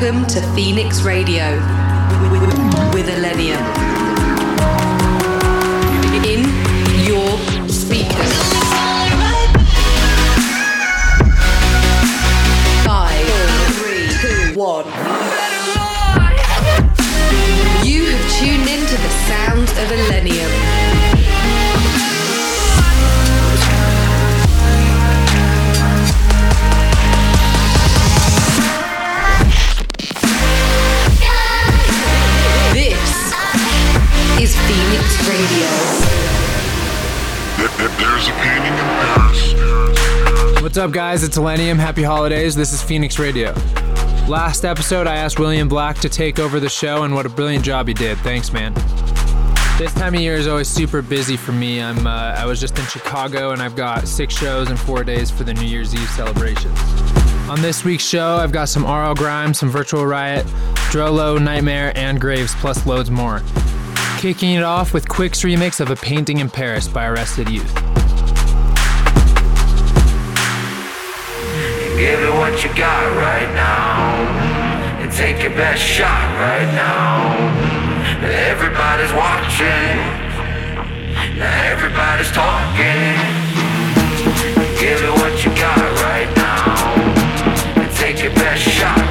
Welcome to Phoenix Radio with Illenium. In your speakers. Five, three, two, one. You have tuned into the sounds of Illenium. Is Phoenix Radio. There's a painting in Paris. What's up, guys? It's Illenium. Happy holidays. This is Phoenix Radio. Last episode, I asked William Black to take over the show, and what a brilliant job he did. Thanks, man. This time of year is always super busy for me. I'm uh, I was just in Chicago, and I've got six shows in four days for the New Year's Eve celebrations. On this week's show, I've got some RL Grime, some Virtual Riot, Droeloe, Nightmare, and Graves, plus loads more. Kicking it off with Quick's remix of A Painting in Paris by Arrested Youth. Give it what you got right now. And take your best shot right now. Everybody's watching. Now everybody's talking. Give it what you got right now. And take your best shot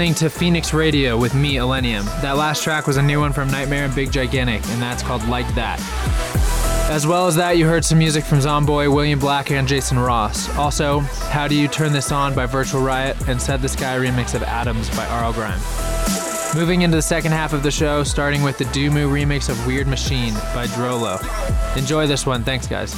listening to Phoenix Radio with me, Illenium. That last track was a new one from Nightmare and Big Gigantic, and that's called Like That. As well as that, you heard some music from Zomboy, William Black, and Jason Ross. Also, How Do You Turn This On by Virtual Riot, and Said the Sky remix of Atoms by RL Grime. Moving into the second half of the show, starting with the Doomu remix of Weird Machine by Droeloe. Enjoy this one. Thanks, guys.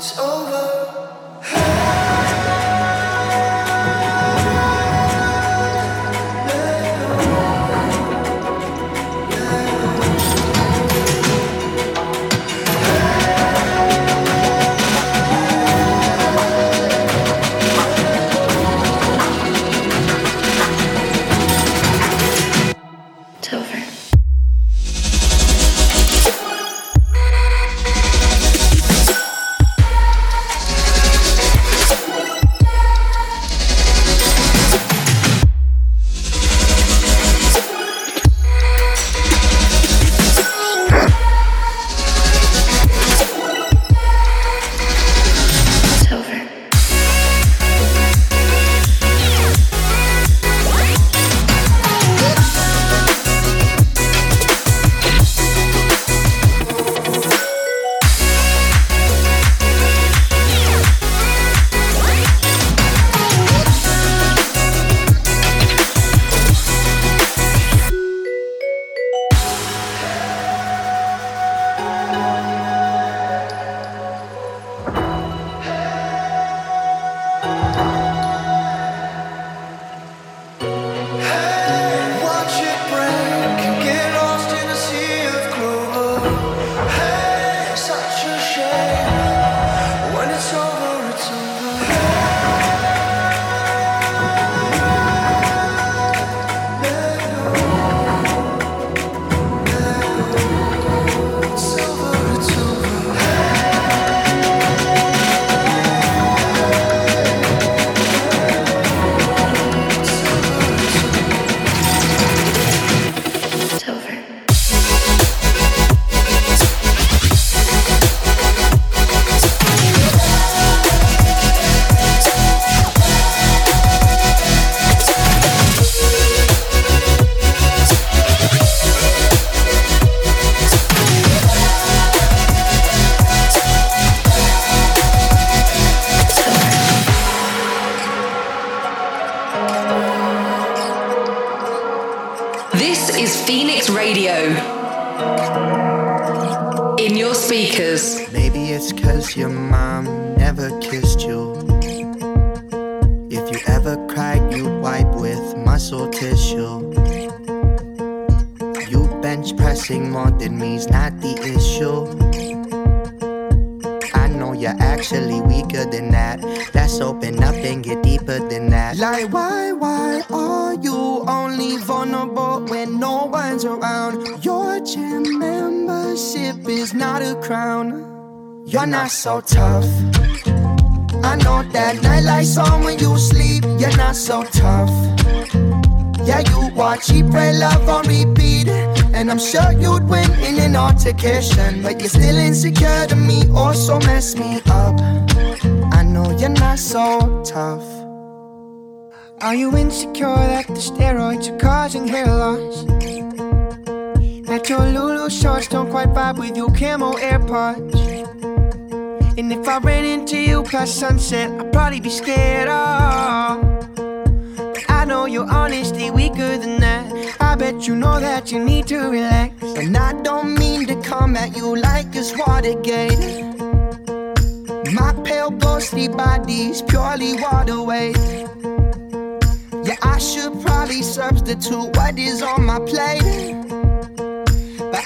It's over. You're not so tough. I know that nightlight's on when you sleep. You're not so tough. Yeah, you watch Eat Pray Love on repeat. And I'm sure you'd win in an altercation. But you're still insecure to me, also mess me up. I know you're not so tough. Are you insecure that the steroids are causing hair loss? That your Lulu shorts don't quite vibe with your camo AirPods? And if I ran into you past sunset, I'd probably be scared. But I know you're honestly weaker than that. I bet you know that you need to relax. And I don't mean to come at you like a it's Watergate. My pale ghostly body's purely water weight. Yeah, I should probably substitute what is on my plate.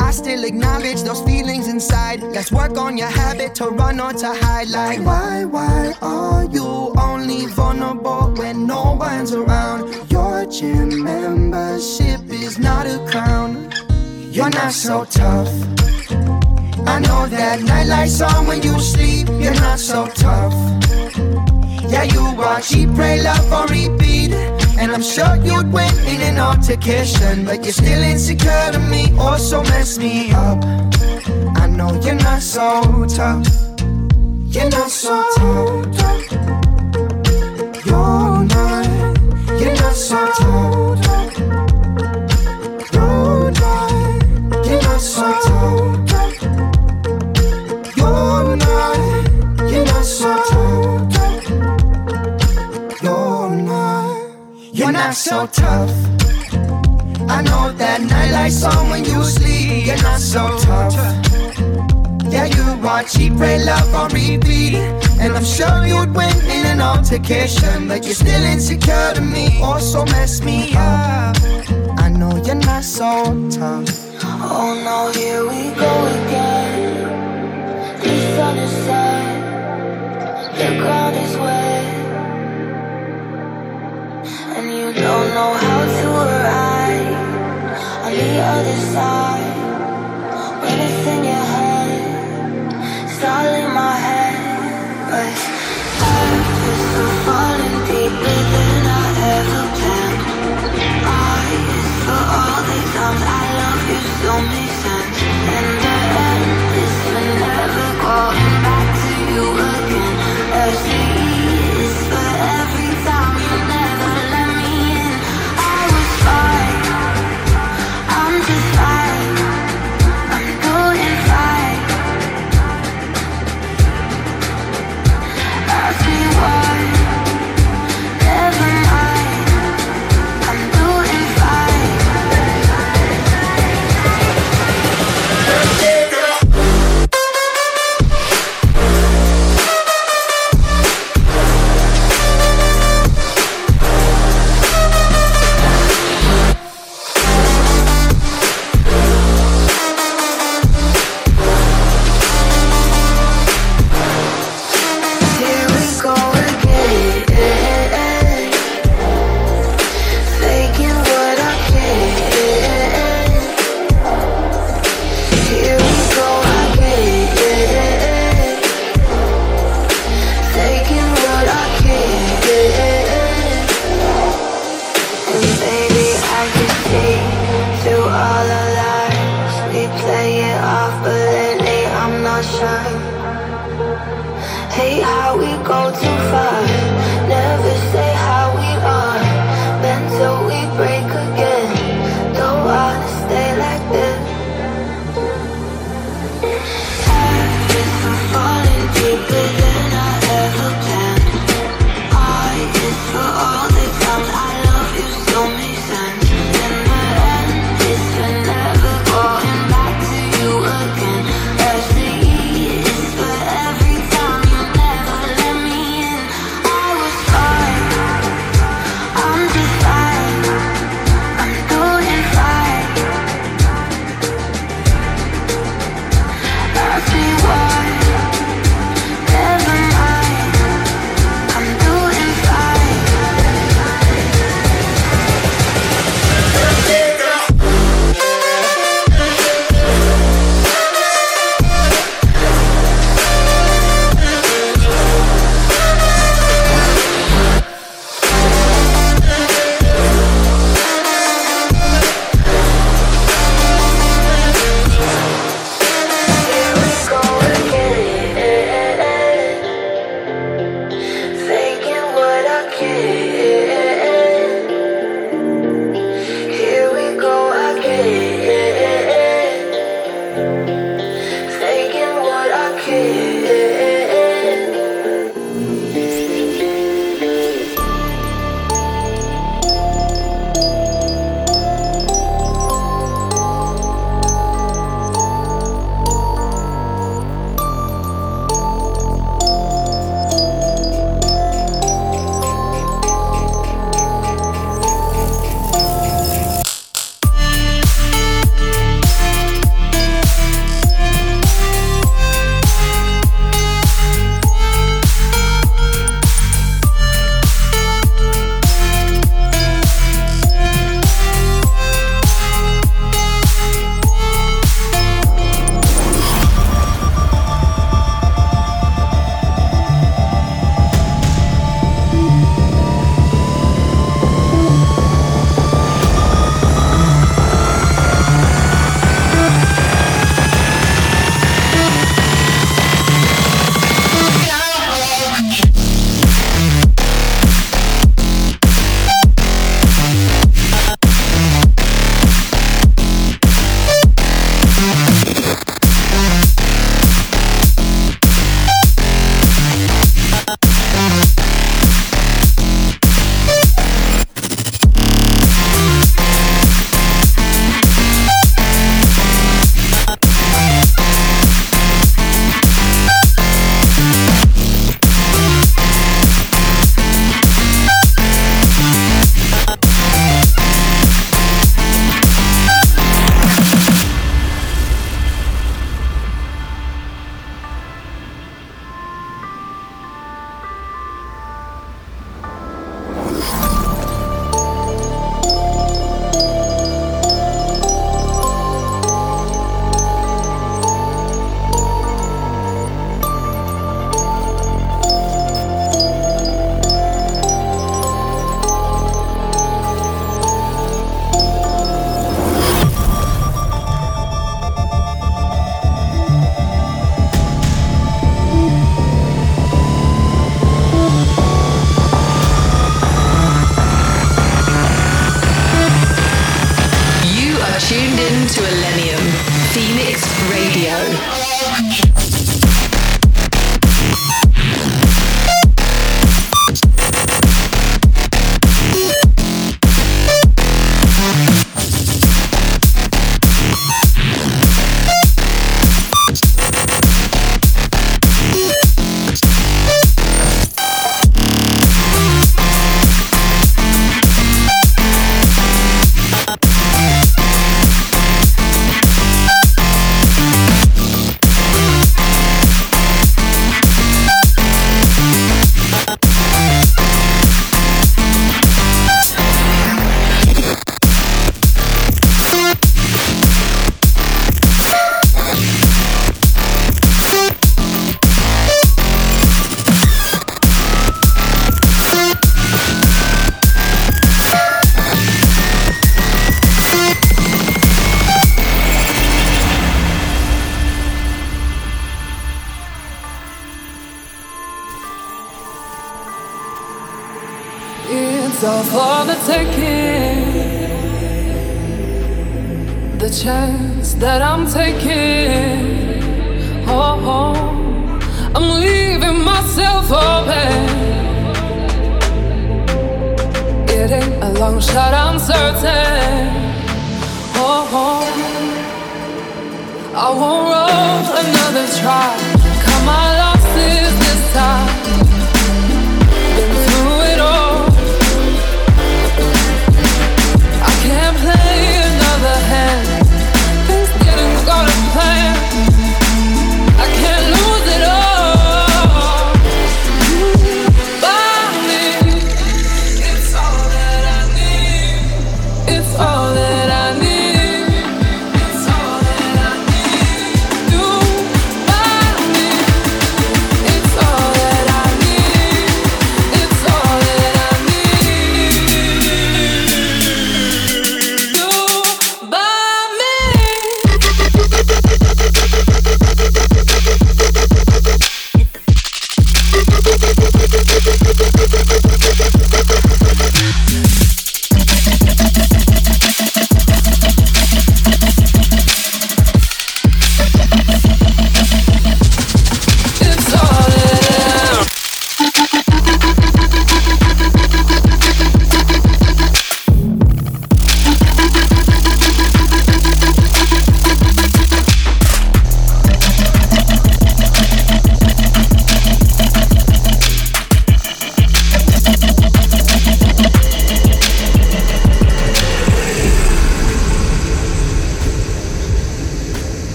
I still acknowledge those feelings inside. Let's work on your habit to run or to hide. Like, why, why are you only vulnerable when no one's around? Your gym membership is not a crown. You're not so tough. I know that nightlight's on when you sleep. You're not so tough. Yeah, you watch Eat Pray Love on repeat. And I'm sure you'd win in an altercation. But you're still insecure to me, also mess me up. I know you're not so tough. You're not so tough. You're not. You're not so tough. You're not. You're not so tough. You're not. You're not so tough. Not so tough. I know that nightlight song when you sleep, you're not so tough. Yeah, you want cheap red love on repeat. And I'm sure you'd win in an altercation, but you're still insecure to me. Also mess me up. I know you're not so tough. Oh no, here we go again. The sun is set, the ground is don't know how to arrive on the other side. When it's in your head, it's all in my head, but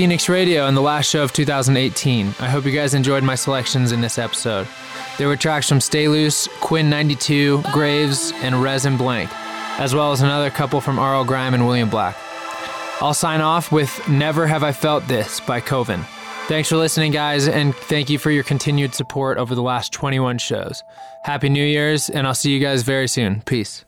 Phoenix Radio and the last show of 2018. I hope you guys enjoyed my selections in this episode. There were tracks from Stay Loose, Quinn XCII, Graves, and Resin Blank, as well as another couple from RL Grime and William Black. I'll sign off with Never Have I Felt This by Koven. Thanks for listening, guys, and thank you for your continued support over the last 21 shows. Happy New Year's, and I'll see you guys very soon. Peace.